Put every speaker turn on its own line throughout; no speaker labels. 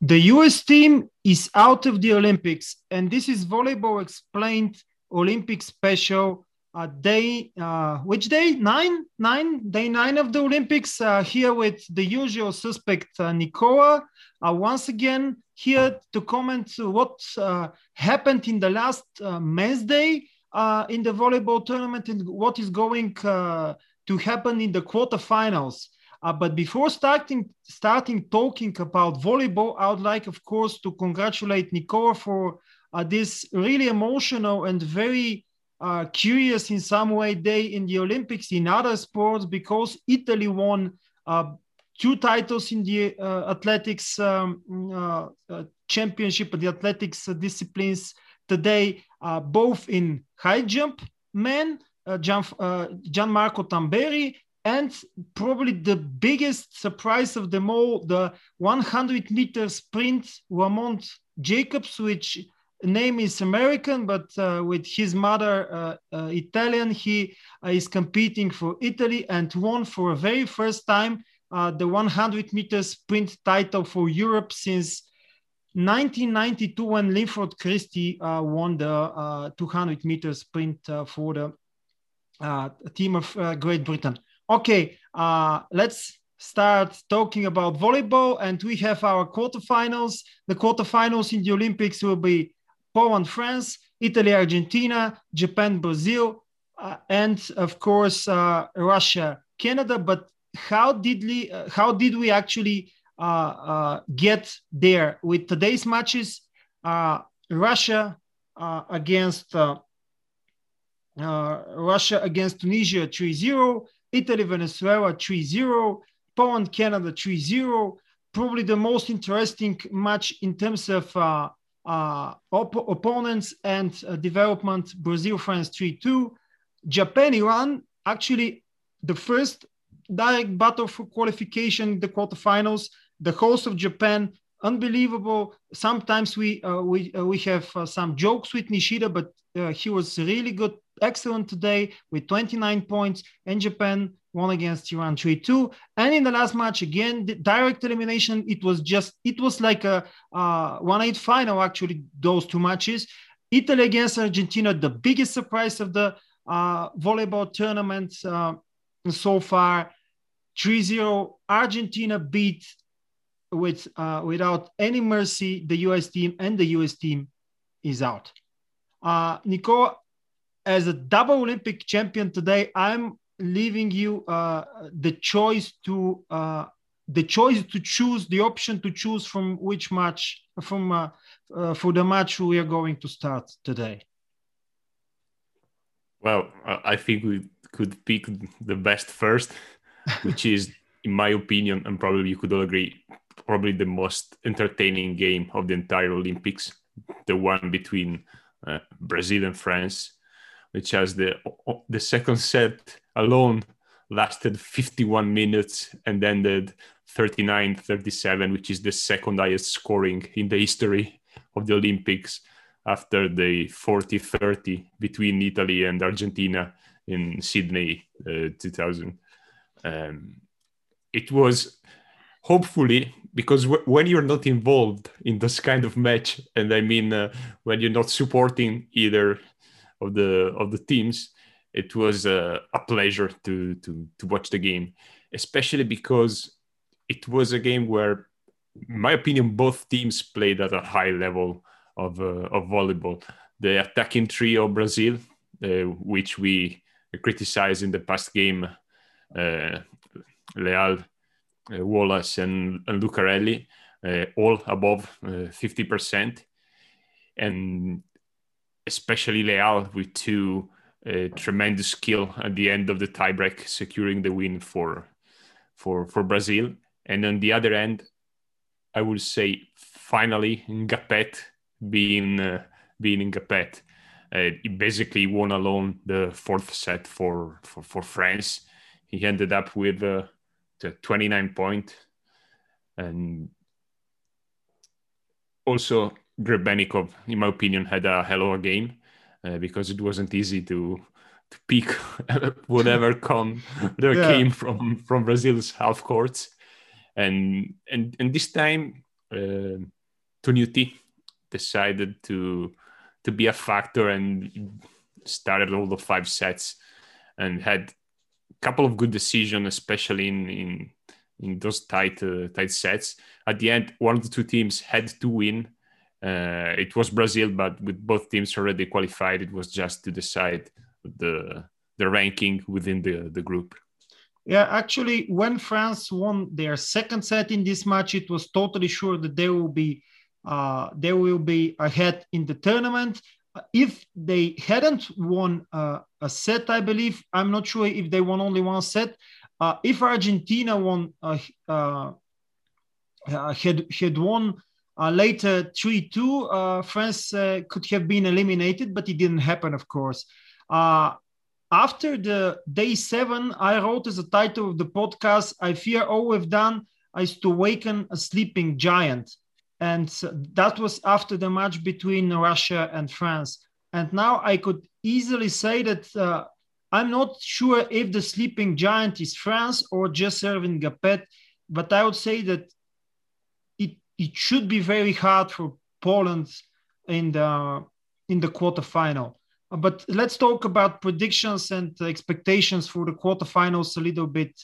The US team is out of the Olympics, and this is Volleyball Explained Olympic Special. Uh, day, uh, which day? Nine, nine, day nine of the Olympics. Uh, here with the usual suspect, uh, Nicola. Uh, once again, here to comment what uh, happened in the last men's day uh, in the volleyball tournament and what is going to happen in the quarterfinals. Uh, but before starting starting talking about volleyball, I would like, of course, to congratulate Nicola for uh, this really emotional and very uh, curious in some way day in the Olympics in other sports because Italy won two titles in the athletics um, championship, the athletics disciplines today, both in high jump men, uh, Gian, uh, Gianmarco Tamberi, and probably the biggest surprise of them all, the 100 meter sprint, Lamont Jacobs, which name is American, but uh, with his mother uh, uh, Italian, he uh, is competing for Italy and won for the very first time the 100 meter sprint title for Europe since 1992 when Linford Christie uh, won the uh, 200 meter sprint uh, for the uh, team of uh, Great Britain. Okay, uh, let's start talking about volleyball and we have our quarterfinals. The quarterfinals in the Olympics will be Poland, France, Italy, Argentina, Japan, Brazil, and of course Russia, Canada. But how did we, how did we actually uh, uh, get there with today's matches. Uh, Russia against Russia against Tunisia 3-0, Italy, Venezuela 3-0, Poland, Canada 3-0. Probably the most interesting match in terms of uh, uh, op- opponents and uh, development Brazil, France 3 2. Japan, Iran, actually the first direct battle for qualification, the quarterfinals the host of Japan, unbelievable. Sometimes we uh, we uh, we have uh, some jokes with Nishida, but uh, he was really good, excellent today with 29 points. And Japan won against Iran 3-2. And in the last match, again, direct elimination. It was just it was like a uh, one-eight final. Actually, those two matches. Italy against Argentina, the biggest surprise of the uh, volleyball tournament so far. 3-0 Argentina beat with uh, without any mercy, the US team and the US team is out. Uh, as a double Olympic champion today, I'm leaving you uh, the choice to uh, the choice to choose the option to choose from which match from uh, uh, for the match we are going to start today.
Well, I think we could pick the best first, which is, in my opinion, and probably you could all agree, probably the most entertaining game of the entire Olympics, the one between uh, Brazil and France, which has the the second set alone lasted 51 minutes and ended 39-37, which is the second highest scoring in the history of the Olympics after the 40-30 between Italy and Argentina in Sydney uh, 2000. Um, it was hopefully because w- when you're not involved in this kind of match and i mean uh, when you're not supporting either of the of the teams it was uh, a pleasure to to to watch the game especially because it was a game where in my opinion both teams played at a high level of uh, of volleyball. The attacking trio brazil uh, which we criticized in the past game uh, leal Wallace and, and Lucarelli, uh, all above 50%. Uh, and especially Leal with two tremendous skill at the end of the tiebreak, securing the win for, for, for Brazil. And on the other end, I would say finally Ngapet being uh, being Ngapet. Uh, he basically won alone the fourth set for, for, for France. He ended up with uh, to 29 point and also Grebennikov, in my opinion, had a hell of a game uh, because it wasn't easy to to pick whatever come whatever yeah. came from from Brazil's half courts, and and and this time uh, Toniutti decided to to be a factor and started all the five sets and had couple of good decisions, especially in in, in those tight uh, tight sets. At the end, one of the two teams had to win. Uh, it was Brazil, but with both teams already qualified, it was just to decide the the ranking within the the group.
Yeah, actually, when France won their second set in this match, it was totally sure that they will be uh, they will be ahead in the tournament. If they hadn't won uh, a set, I believe I'm not sure if they won only one set. Uh, if Argentina won uh, uh, uh, had had won later three two, France could have been eliminated, but it didn't happen, of course after the day seven, I wrote as a title of the podcast, I fear all we've done is to awaken a sleeping giant. And that was after the match between Russia and France. And now I could easily say that uh, I'm not sure if the sleeping giant is France or just Earvin Ngapet, but I would say that it, it should be very hard for Poland in the in the quarterfinal. But let's talk about predictions and expectations for the quarterfinals a little bit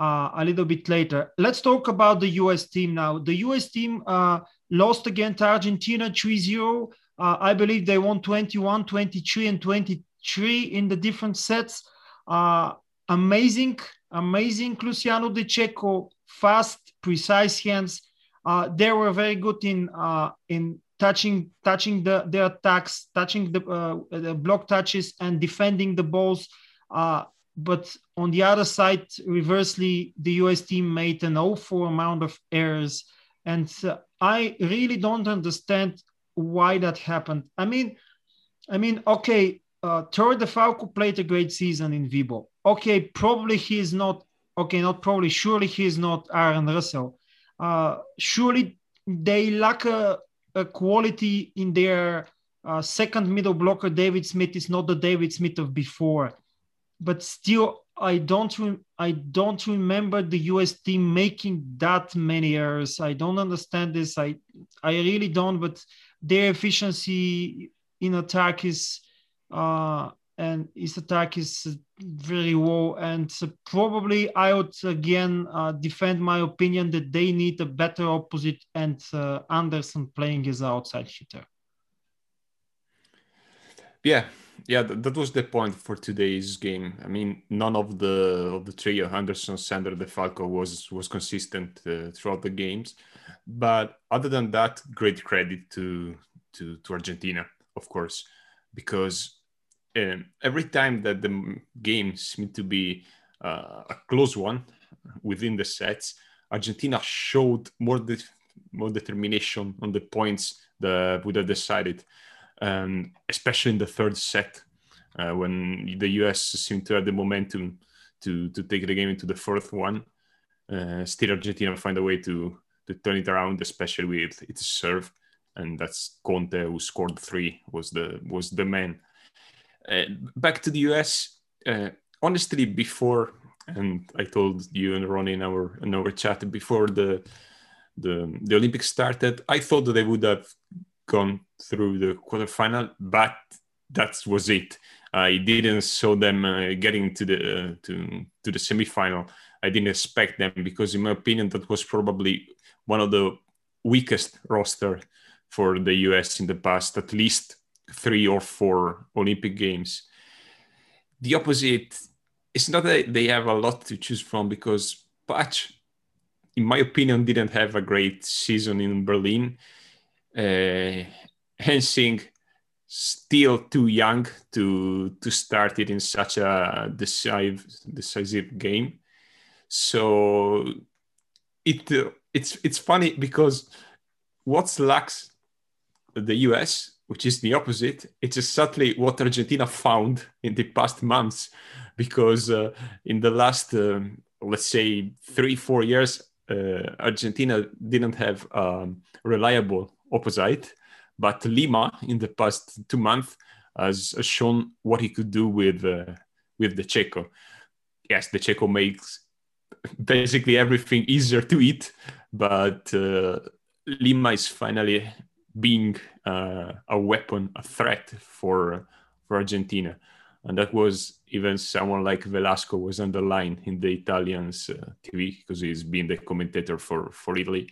uh, a little bit later. Let's talk about the US team now. The US team uh, lost against Argentina 3-0. Uh, I believe they won 21, 23, and 23 in the different sets. Uh, amazing, amazing. Luciano De Cecco, fast, precise hands. Uh, they were very good in uh, in touching touching the, the attacks, touching the, uh, the block touches, and defending the balls. Uh, but on the other side, reversely, the US team made an awful amount of errors, and I really don't understand why that happened. I mean, I mean, okay, uh, DeFalco played a great season in Vibo. Okay, probably he is not. Okay, not probably. Surely he is not Aaron Russell. Uh, surely they lack a, a quality in their uh, second middle blocker. David Smith is not the David Smith of before, but still, I don't re- I don't remember the US team making that many errors. I don't understand this. I I really don't. But their efficiency in attack is uh, and his attack is very low. And probably I would again uh, defend my opinion that they need a better opposite, and uh, Anderson playing as outside hitter.
Yeah, yeah, that, that, was the point for today's game. I mean, none of the of the trio, Anderson, Sander, DeFalco, was was consistent uh, throughout the games. But other than that, great credit to to to Argentina, of course, because um, every time that the game seemed to be uh, a close one within the sets, Argentina showed more de- more determination on the points that would have decided, um, especially in the third set uh, when the US seemed to have the momentum to to take the game into the fourth one. Uh, still, Argentina find a way to to turn it around, especially with its serve, and that's Conte who scored three was the was the man uh, back to the US. Uh, honestly, before, and I told you and Ronnie in our in our chat before the the the Olympics started, I thought that they would have gone through the quarterfinal, but that was it. I didn't saw them uh, getting to the uh, to to the semifinal. I didn't expect them because, in my opinion, that was probably one of the weakest roster for the US in the past, at least three or four Olympic Games. The opposite is not that they have a lot to choose from because Patch, in my opinion, didn't have a great season in Berlin. Uh, Ensing still too young to to start it in such a decisive decisive game. So it it's it's funny because what lacks the US which is the opposite. It's exactly what Argentina found in the past months, because uh, in the last, um, let's say, three, four years, uh, Argentina didn't have reliable opposite, but Lima in the past two months has, shown what he could do with uh, with De Cecco. Yes, De Cecco makes basically everything easier to eat, but uh, Lima is finally being uh, a weapon, a threat for for Argentina, and that was even someone like Velasco was on the line in the Italians uh, TV because he's been the commentator for for Italy,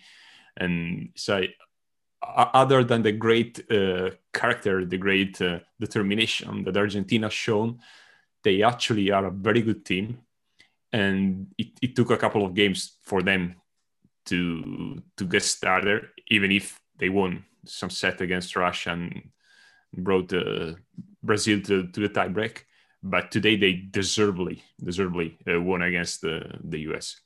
and so other than the great uh, character, the great uh, determination that Argentina shown, they actually are a very good team, and it, it took a couple of games for them to to get started, even if they won some set against Russia and brought uh, Brazil to, to the tiebreak. But today they deservedly, deservedly uh, won against the, the US.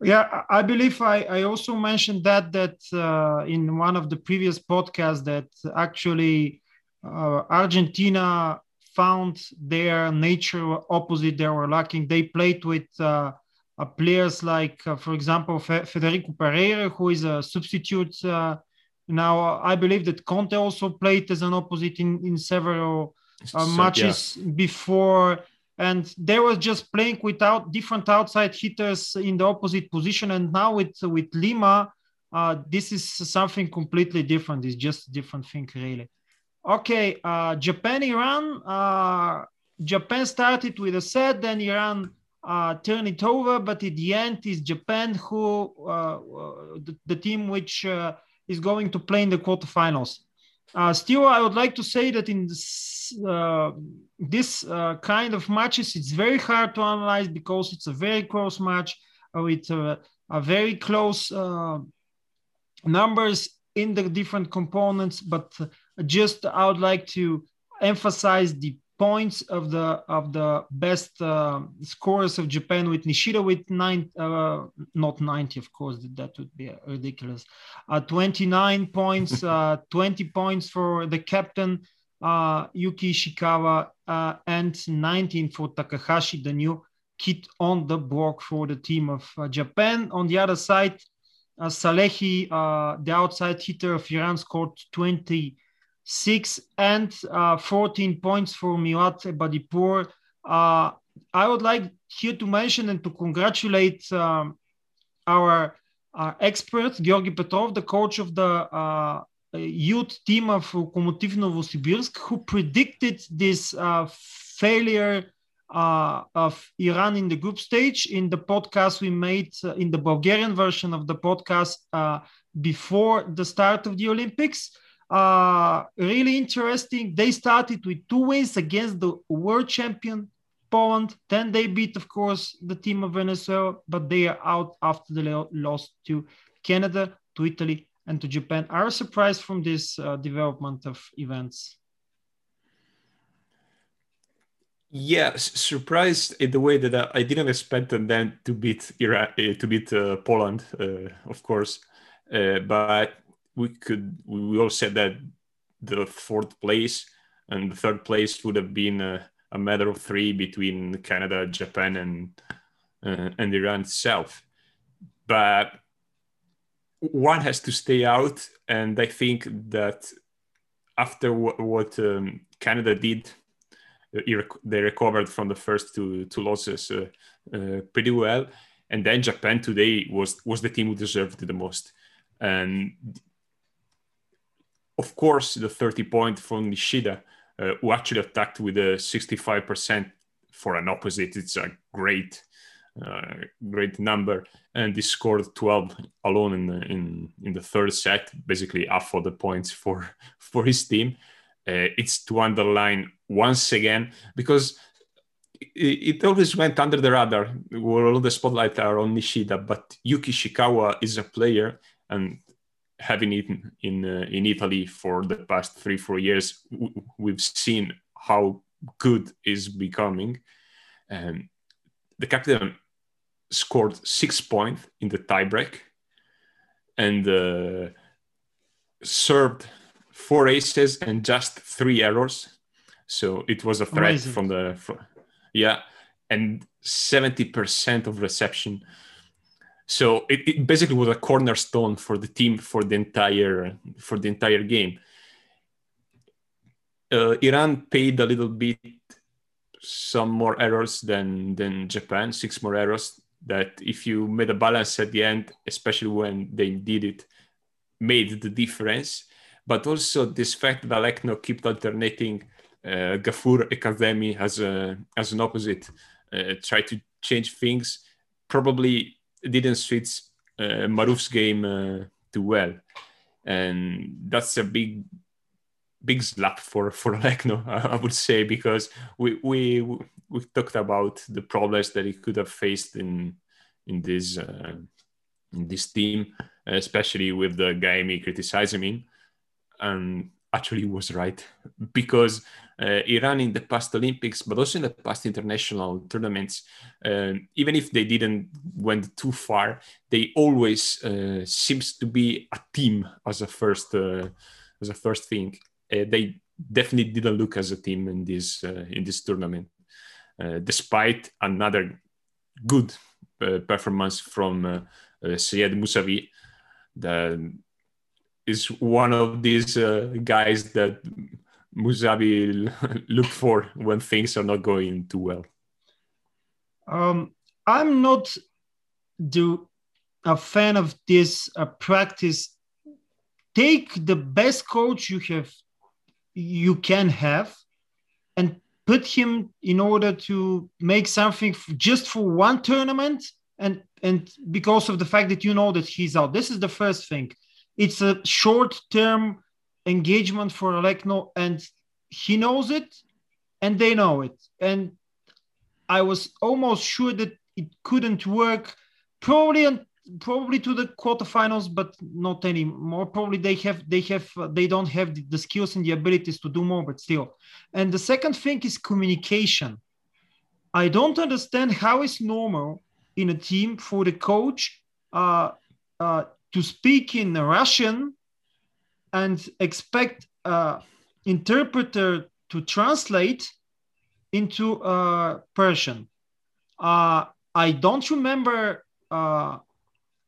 Yeah, I believe I, I also mentioned that that uh, in one of the previous podcasts that actually uh, Argentina found their nature opposite. They were lacking. They played with uh, uh players like, uh, for example, Federico Pereyra, who is a substitute uh, now, I believe that Conte also played as an opposite in, in several uh, matches yeah. before, and they were just playing without different outside hitters in the opposite position. And now with with Lima, uh, this is something completely different. It's just a different thing, really. Okay, uh, Japan, Iran. Uh, Japan started with a set, then Iran uh, turned it over, but at the end, is Japan who uh, uh, the, the, team which is going to play in the quarterfinals. Uh, still, I would like to say that in this, uh, this uh, kind of matches, it's very hard to analyze because it's a very close match with uh, a very close uh, numbers in the different components. But just I would like to emphasize the points of the of the best uh, scorers of Japan with Nishida with nine, uh, not 90, of course, that would be ridiculous. Uh, 29 points, uh, 20 points for the captain uh, Yuki Ishikawa, uh, and 19 for Takahashi, the new kid on the block for the team of Japan. On the other side, Salehi, the outside hitter of Iran, scored 20 six and uh, 14 points for Milad Ebadipur. Uh, I would like here to mention and to congratulate um, our uh, expert, Georgi Petrov, the coach of the uh, youth team of Lokomotiv Novosibirsk, who predicted this uh, failure uh, of Iran in the group stage in the podcast we made uh, in the Bulgarian version of the podcast uh, before the start of the Olympics uh, really interesting. They started with two wins against the world champion Poland. Then they beat, of course, the team of Venezuela, but they are out after the loss to Canada, to Italy, and to Japan. Are surprised from this uh, development of events?
Yes, surprised in the way that uh, I didn't expect them to beat Iraq, to beat uh, Poland, uh, of course. Uh, but we could we all said that the fourth place and the third place would have been a, a matter of three between Canada, Japan, and uh, and Iran itself. But one has to stay out, and I think that after what, what um, Canada did, they recovered from the first two two losses uh, uh, pretty well, and then Japan today was was the team who deserved it the most, and of course, the 30 point from Nishida, uh, who actually attacked with a 65% for an opposite. It's a great, uh, great number. And he scored 12 alone in the, in, in the third set, basically half of the points for, for his team. Uh, it's to underline once again, because it, it always went under the radar where all the spotlight are on Nishida, but Yuki Ishikawa is a player and having it in in, uh, in Italy for the past three four years, we've seen how good is becoming. And the captain scored six points in the tiebreak and uh, served four aces and just three errors. So it was a threat Amazing. from the from, yeah, and seventy percent of reception so it, it, basically was a cornerstone for the team for the entire for the entire game. Uh, Iran paid a little bit some more errors than than Japan, six more errors. That if you made a balance at the end, especially when they did it made the difference, but also this fact that Alekno kept alternating uh, Gafur Academy as a as an opposite, uh, try to change things. Probably didn't suit uh, Maruf's game uh, too well, and that's a big big slap for for Alekno, I would say, because we we we talked about the problems that he could have faced in in this uh, in this team, especially with the game criticizing him, and actually was right because uh, Iran in the past Olympics, but also in the past international tournaments, uh, even if they didn't went too far, they always uh, seems to be a team as a first uh, as a first thing. Uh, they definitely didn't look as a team in this uh, in this tournament, despite another good performance from Syed Musavi. The is one of these uh, guys that Musavi look for when things are not going too well?
Um, I'm not do a fan of this uh, practice. Take the best coach you have, you can have, and put him in order to make something just for one tournament, and and because of the fact that you know that he's out. This is the first thing it's a short term engagement for Alekno, and he knows it, and they know it. And I was almost sure that it couldn't work, probably probably to the quarterfinals, but not anymore. Probably they have they have they don't have the, the skills and the abilities to do more, but still. And the second thing is communication. I don't understand how it's normal in a team for the coach uh, uh, to speak in Russian and expect an interpreter to translate into uh, Persian. Uh, I don't remember uh,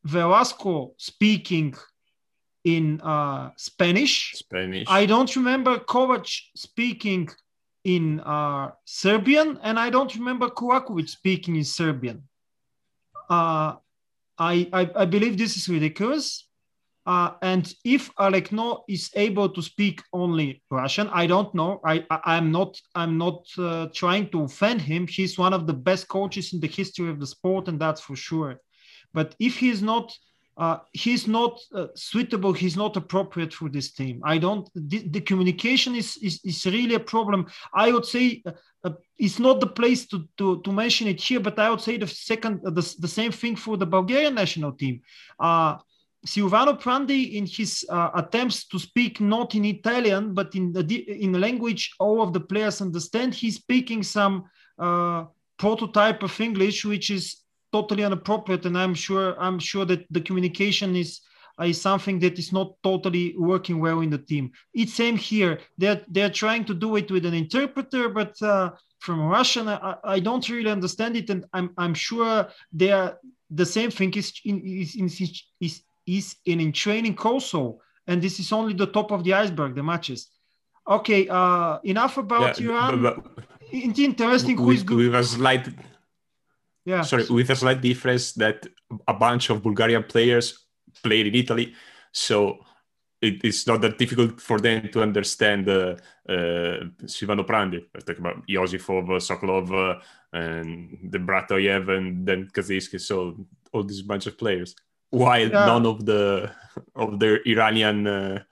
Velasco speaking in uh, Spanish.
Spanish.
I don't remember Kovac speaking in uh, Serbian, and I don't remember Kolakovic speaking in Serbian. I, I, I believe this is ridiculous. Uh, and if Alekno is able to speak only Russian, I don't know. I, I am not I'm not uh, trying to offend him. He's one of the best coaches in the history of the sport, and that's for sure. But if he's not uh, he's not uh, suitable. He's not appropriate for this team. I don't. The, the communication is, is, is really a problem. I would say uh, uh it's not the place to, to, to mention it here, but I would say the second uh, the, the same thing for the Bulgarian national team. Uh, Silvano Prandi, in his attempts to speak not in Italian but in the in a language all of the players understand, he's speaking some prototype of English, which is totally inappropriate and i'm sure i'm sure that the communication is is something that is not totally working well in the team. It's same here. They're they're trying to do it with an interpreter but uh, from russian I, I don't really understand it and i'm i'm sure they are the same thing is in is in is, is in, in training also and this is only the top of the iceberg the matches. Okay uh enough about yeah, iran but, but, it's interesting who is good
with a slight
yeah.
Sorry, with a slight difference that a bunch of Bulgarian players played in Italy, so it, it's not that difficult for them to understand uh, uh, Silvano Prandi. I talk about Yosifov, Sokolov, uh, and the Bratoyev, and then Kaziski. So all this bunch of players, while yeah. none of the of the Iranian uh,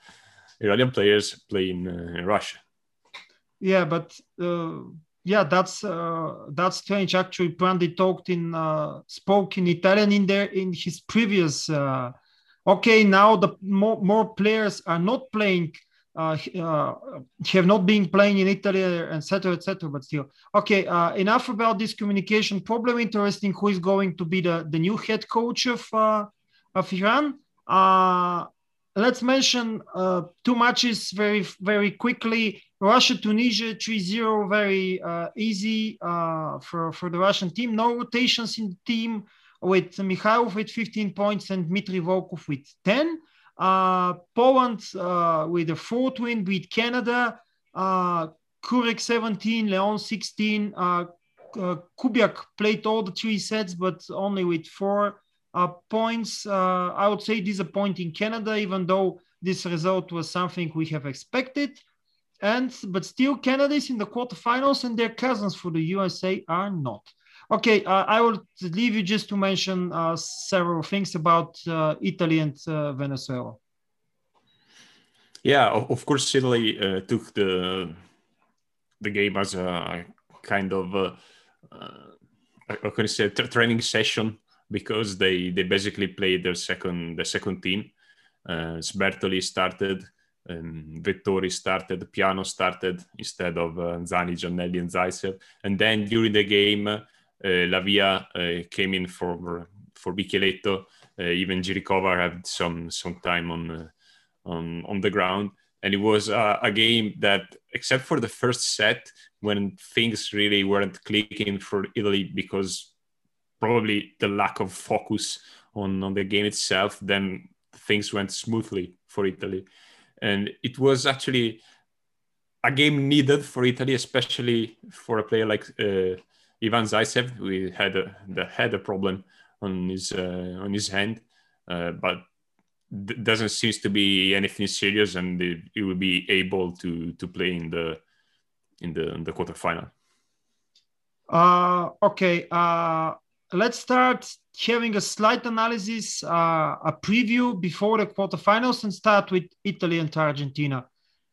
Iranian players play in, uh, in Russia.
Yeah, but uh, yeah, that's uh, that's strange. Actually, Prandi talked in uh, spoke in Italian in there in his previous. Uh, okay, now the more, more players are not playing. Uh, uh, have not been playing in Italy, etc., etc. But still, okay. Uh, enough about this communication problem. Interesting. Who is going to be the, the new head coach of of Iran? Let's mention uh, two matches very very quickly. Russia Tunisia 3-0, very uh, easy uh, for for the Russian team. No rotations in the team with Mikhailov with 15 points and Dmitry Volkov with 10. Uh, Poland uh, with a fourth win beat Canada. Uh, Kurek 17, Leon 16. Uh, Kubiak played all the three sets, but only with four points. Uh, I would say disappointing Canada, even though this result was something we have expected. And but still, Canada is in the quarterfinals, and their cousins for the USA are not. Okay, uh, I will leave you just to mention uh, several things about uh, Italy and uh, Venezuela.
Yeah, of course, Italy uh, took the the game as a kind of uh, can say training session because they they basically played their second the second team. Uh, Sbertoli started, um, Vettori started, Piano started instead of uh, Zani, Giannelli, and Zaitsev. And then during the game, uh, Lavia uh, came in for for Micheletto. Uh, even Jirikova had some some time on uh, on on the ground, and it was a game that, except for the first set, when things really weren't clicking for Italy because probably the lack of focus on, on the game itself, then things went smoothly for Italy. And it was actually a game needed for Italy, especially for a player like uh, Ivan Zaitsev, who had a, that had a problem on his uh, on his hand, uh, but th- doesn't seem to be anything serious, and he will be able to to play in the in the in the quarterfinal.
Uh, okay. Uh, let's start having a slight analysis, uh, a preview before the quarterfinals, and start with Italy and Argentina.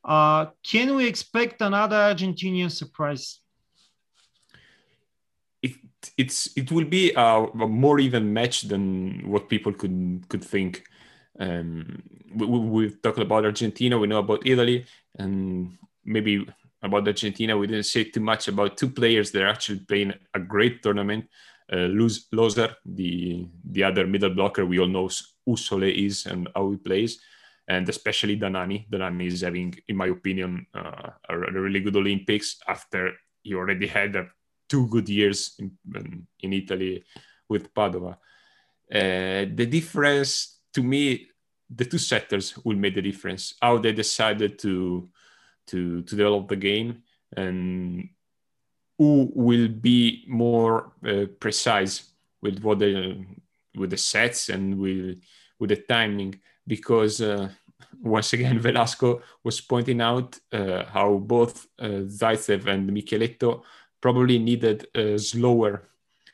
Uh, can we expect another Argentinian surprise?
It it's it will be a, a more even match than what people could could think. Um, we, we've talked about Argentina, we know about Italy, and maybe about Argentina, we didn't say too much about two players that are actually playing a great tournament uh, Loser, the the other middle blocker, we all know who Sole is and how he plays, and especially Danani. Danani is having, in my opinion, uh, a, really good Olympics after he already had a, two good years in, in Italy with Padova. Uh, the difference to me, the two setters will make the difference. How they decided to to to develop the game and who will be more uh, precise with what the with the sets and with with the timing. Because uh, once again Velasco was pointing out uh, how both uh, Zaitsev and Micheletto probably needed uh, slower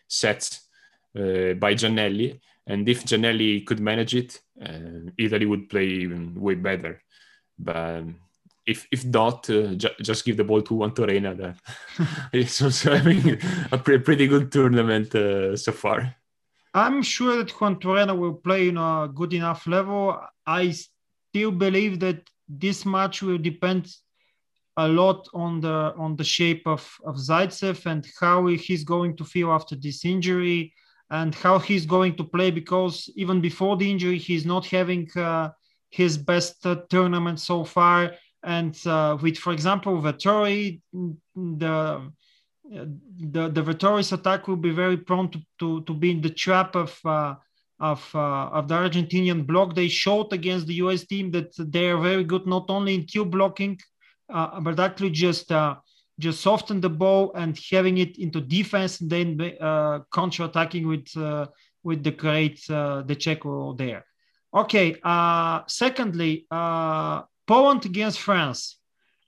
sets uh, by Giannelli. And if Giannelli could manage it uh, Italy would play way better. But if if not, uh, ju- just give the ball to Juan. That is also having a pre- pretty good tournament uh, so far.
I'm sure that Juantorena will play in a good enough level. I still believe that this match will depend a lot on the on the shape of of Zaitsev and how he's going to feel after this injury and how he's going to play because even before the injury he's not having uh, his best uh, tournament so far and uh, with, for example, Vettori, the the the Vettori's attack will be very prone to, to, to be in the trap of uh, of uh, of the Argentinian block. They showed against the US team that they are very good not only in cube blocking, uh, but actually just uh, just soften the ball and having it into defense, and then uh, counter attacking with with the great De Cecco there. Okay. secondly, Poland against France.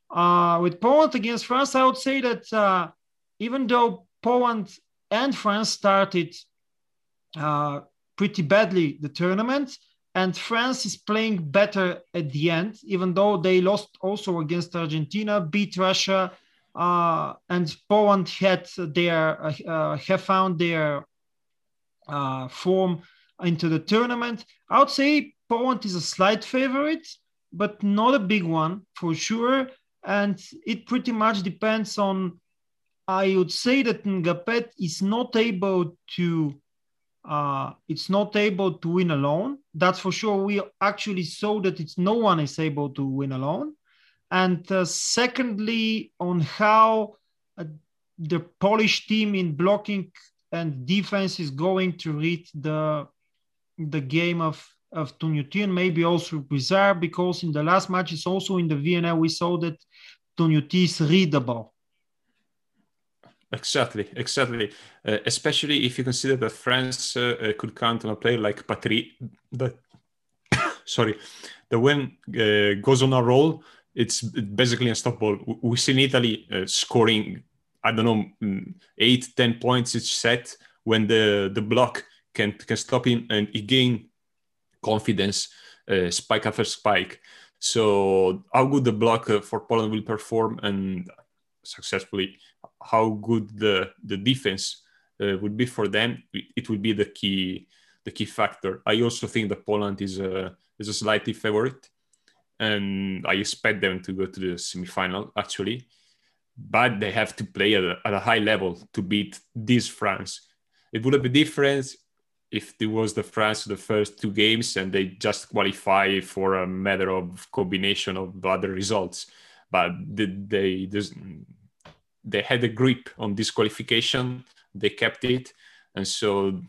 Uh, with Poland against France, I would say that uh, even though Poland and France started uh, pretty badly the tournament, and France is playing better at the end, even though they lost also against Argentina, beat Russia, uh, and Poland had their uh, have found their uh, form into the tournament. I would say Poland is a slight favorite but not a big one for sure. And it pretty much depends on. I would say that Ngapet is not able to. Uh, it's not able to win alone. That's for sure. We actually saw that it's no one is able to win alone. And uh, secondly, on how uh, the Polish team in blocking and defense is going to read the the game of of Toniutti and maybe also Brizard because in the last matches also in the VNL we saw that Toniutti is readable.
Exactly, exactly. Uh, especially if you consider that France uh, uh could count on a player like Patry, that sorry, the when uh, goes on a roll, it's basically unstoppable. We see in Italy uh, scoring, I don't know, mm, eight, ten points each set when the the block can can stop him and he gain confidence, uh, spike after spike. So how good the block for Poland will perform and successfully how good the the defense uh, would be for them, it would be the key the key factor. I also think that Poland is a is a slightly favorite, and I expect them to go to the semifinal actually, but they have to play at a, at a high level to beat this France. It would have been different if it was the France the first two games and they just qualify for a matter of combination of other results, but they, they had a grip on this qualification. They kept it, and so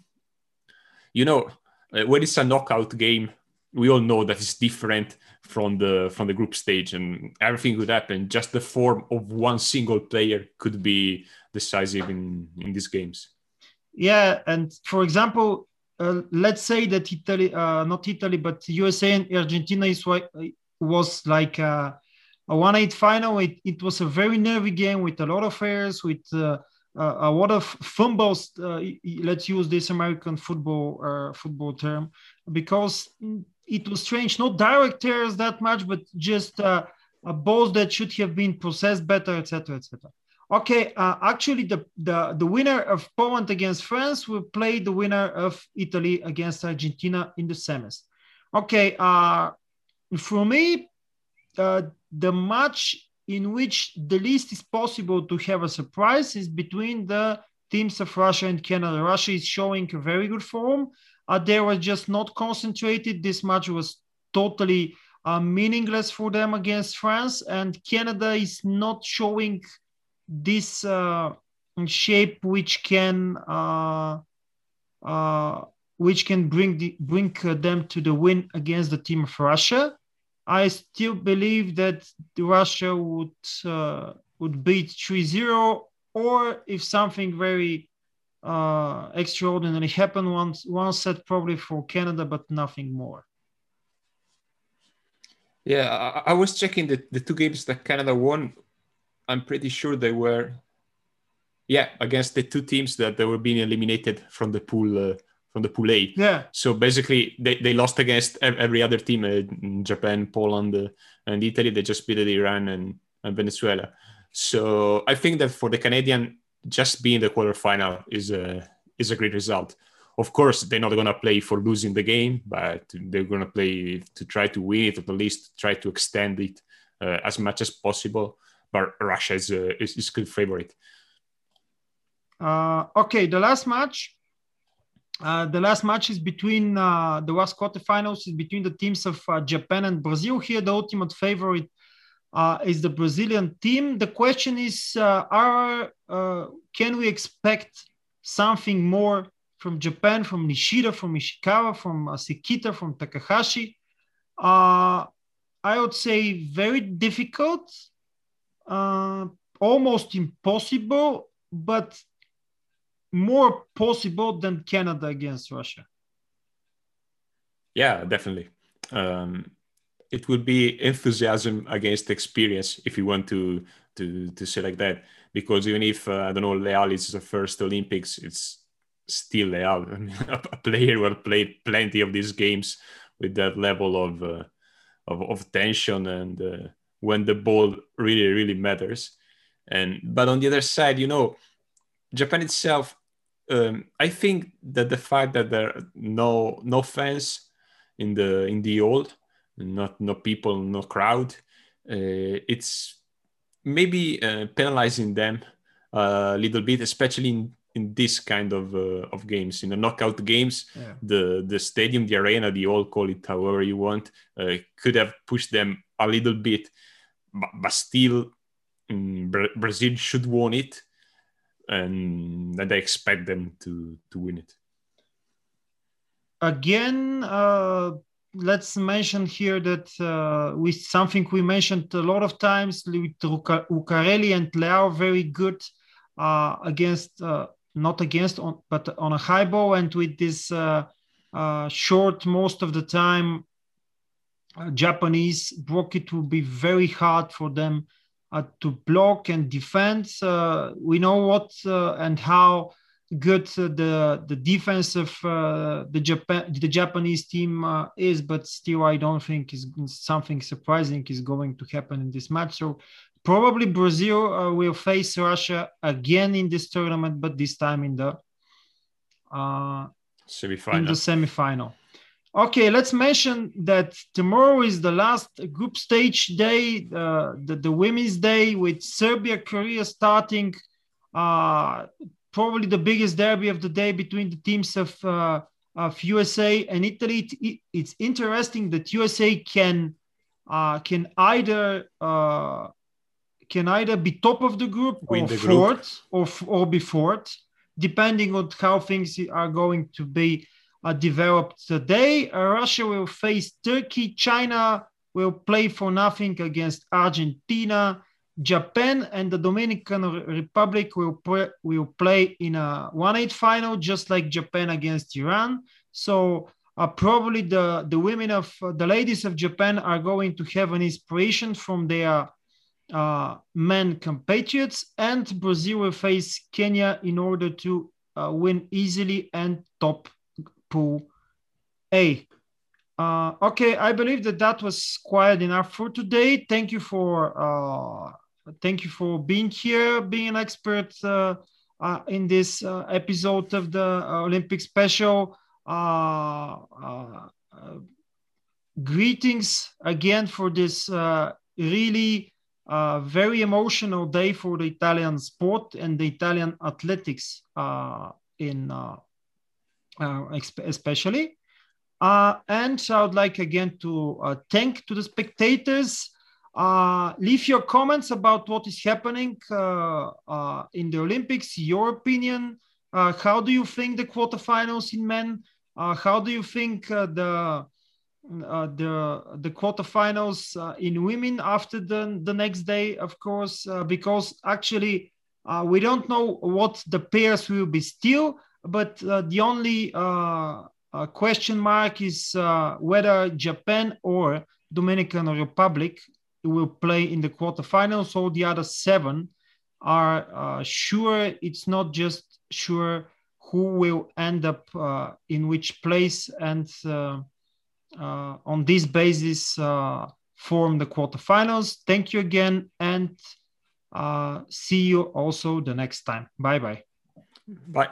you know uh, when it's a knockout game, we all know that it's different from the from the group stage, and everything could happen. Just the form of one single player could be decisive in in these games.
Yeah, and for example, uh, let's say that Italy, uh, not Italy, but USA and Argentina is was like. Uh, a 1-8 final. It, it was a very nervy game with a lot of errors, with uh, uh, a lot of fumbles. Uh, let's use this American football uh, football term because it was strange. Not direct errors that much, but just uh, balls that should have been processed better, etc., etc. Okay, uh, actually, the, the the winner of Poland against France will play the winner of Italy against Argentina in the semis. Okay, for me, uh, the match in which the least is possible to have a surprise is between the teams of Russia and Canada. Russia is showing a very good form. Uh, they were just not concentrated. This match was totally uh, meaningless for them against France, and Canada is not showing this uh, shape which can uh, uh, which can bring the, bring them to the win against the team of Russia. I still believe that Russia would uh, would beat 3-0, or if something very uh, extraordinary happened, once one set probably for Canada, but nothing more.
Yeah, I, I, was checking the, the two games that Canada won. I'm pretty sure they were, yeah, against the two teams that they were being eliminated from the pool uh, from the pool A.
Yeah.
So basically, they, they lost against every other team: uh, Japan, Poland, uh, and Italy. They just beat Iran and, and Venezuela. So I think that for the Canadian, just being the quarterfinal is a is a great result. Of course, they're not going to play for losing the game, but they're going to play to try to win it, at least try to extend it uh, as much as possible. But Russia is a, is, is good favorite.
Uh, okay, the last match uh, the last match is between uh, the last quarterfinals is between the teams of uh, Japan and Brazil. Here, the ultimate favorite uh, is the Brazilian team. The question is, uh, are can we expect something more from Japan, from Nishida, from Ishikawa, from Sekita, from Takahashi? I would say very difficult, almost impossible, but more possible than Canada against Russia.
Yeah, definitely. Um, it would be enthusiasm against experience if you want to to to say like that. Because even if uh, I don't know, Leal is the first Olympics, it's still Leal, a player who played plenty of these games with that level of uh, of, of tension and uh, when the ball really really matters. And but on the other side, you know, Japan itself um, I think that the fact that there are no no fans in the in the old, not no people, no crowd, uh, it's maybe uh, penalizing them a little bit, especially in, in this kind of uh, of games, in the knockout games. Yeah. The the stadium, the arena, the all call it however you want, uh, could have pushed them a little bit, but, but still, um, Brazil should won it and I expect them to to win it.
Again, uh, let's mention here that uh, with something we mentioned a lot of times with Lucarelli and Leal, very good uh, against uh, not against on, but on a high ball and with this uh, uh, short most of the time uh, Japanese block it will be very hard for them to block and defend. we know what and how good uh, the the defense of uh, the Japan the Japanese team uh, is, but still I don't think is something surprising is going to happen in this match. So probably Brazil uh, will face Russia again in this tournament, but this time in the uh,
semifinal.
In the semifinal. Okay, let's mention that tomorrow is the last group stage day, uh, the, the women's day with Serbia, Korea starting uh, probably the biggest derby of the day between the teams of, uh, of USA and Italy. It, it's interesting that USA can uh, can either uh, can either be top of the group Win or the fourth group. or or be fourth, depending on how things are going to be developed today. Uh, Russia will face Turkey. China will play for nothing against Argentina. Japan and the Dominican Republic will, play, will play in a 1-8 final, just like Japan against Iran. So uh, probably the, the women of uh, the ladies of Japan are going to have an inspiration from their uh, men compatriots, and Brazil will face Kenya in order to uh, win easily and top pool A. Uh, okay, I believe that that was quite enough for today. Thank you for uh, thank you for being here, being an expert uh, uh, in this uh, episode of the Olympic special. greetings again for this really uh, very emotional day for the Italian sport and the Italian athletics uh, in uh, especially. and I would like again to thank to the spectators uh, leave your comments about what is happening uh, uh, in the Olympics, your opinion. Uh, how do you think the quarterfinals in men? Uh, how do you think uh, the the the quarterfinals in women after the the next day? Of course, because actually we don't know what the pairs will be still, but the only question mark is whether Japan or Dominican Republic will play in the quarterfinals. All the other seven are uh, sure. It's not just sure who will end up uh, in which place, and uh, uh on this basis, uh, form the quarterfinals. Thank you again, and uh, see you also the next time. Bye bye.
Bye.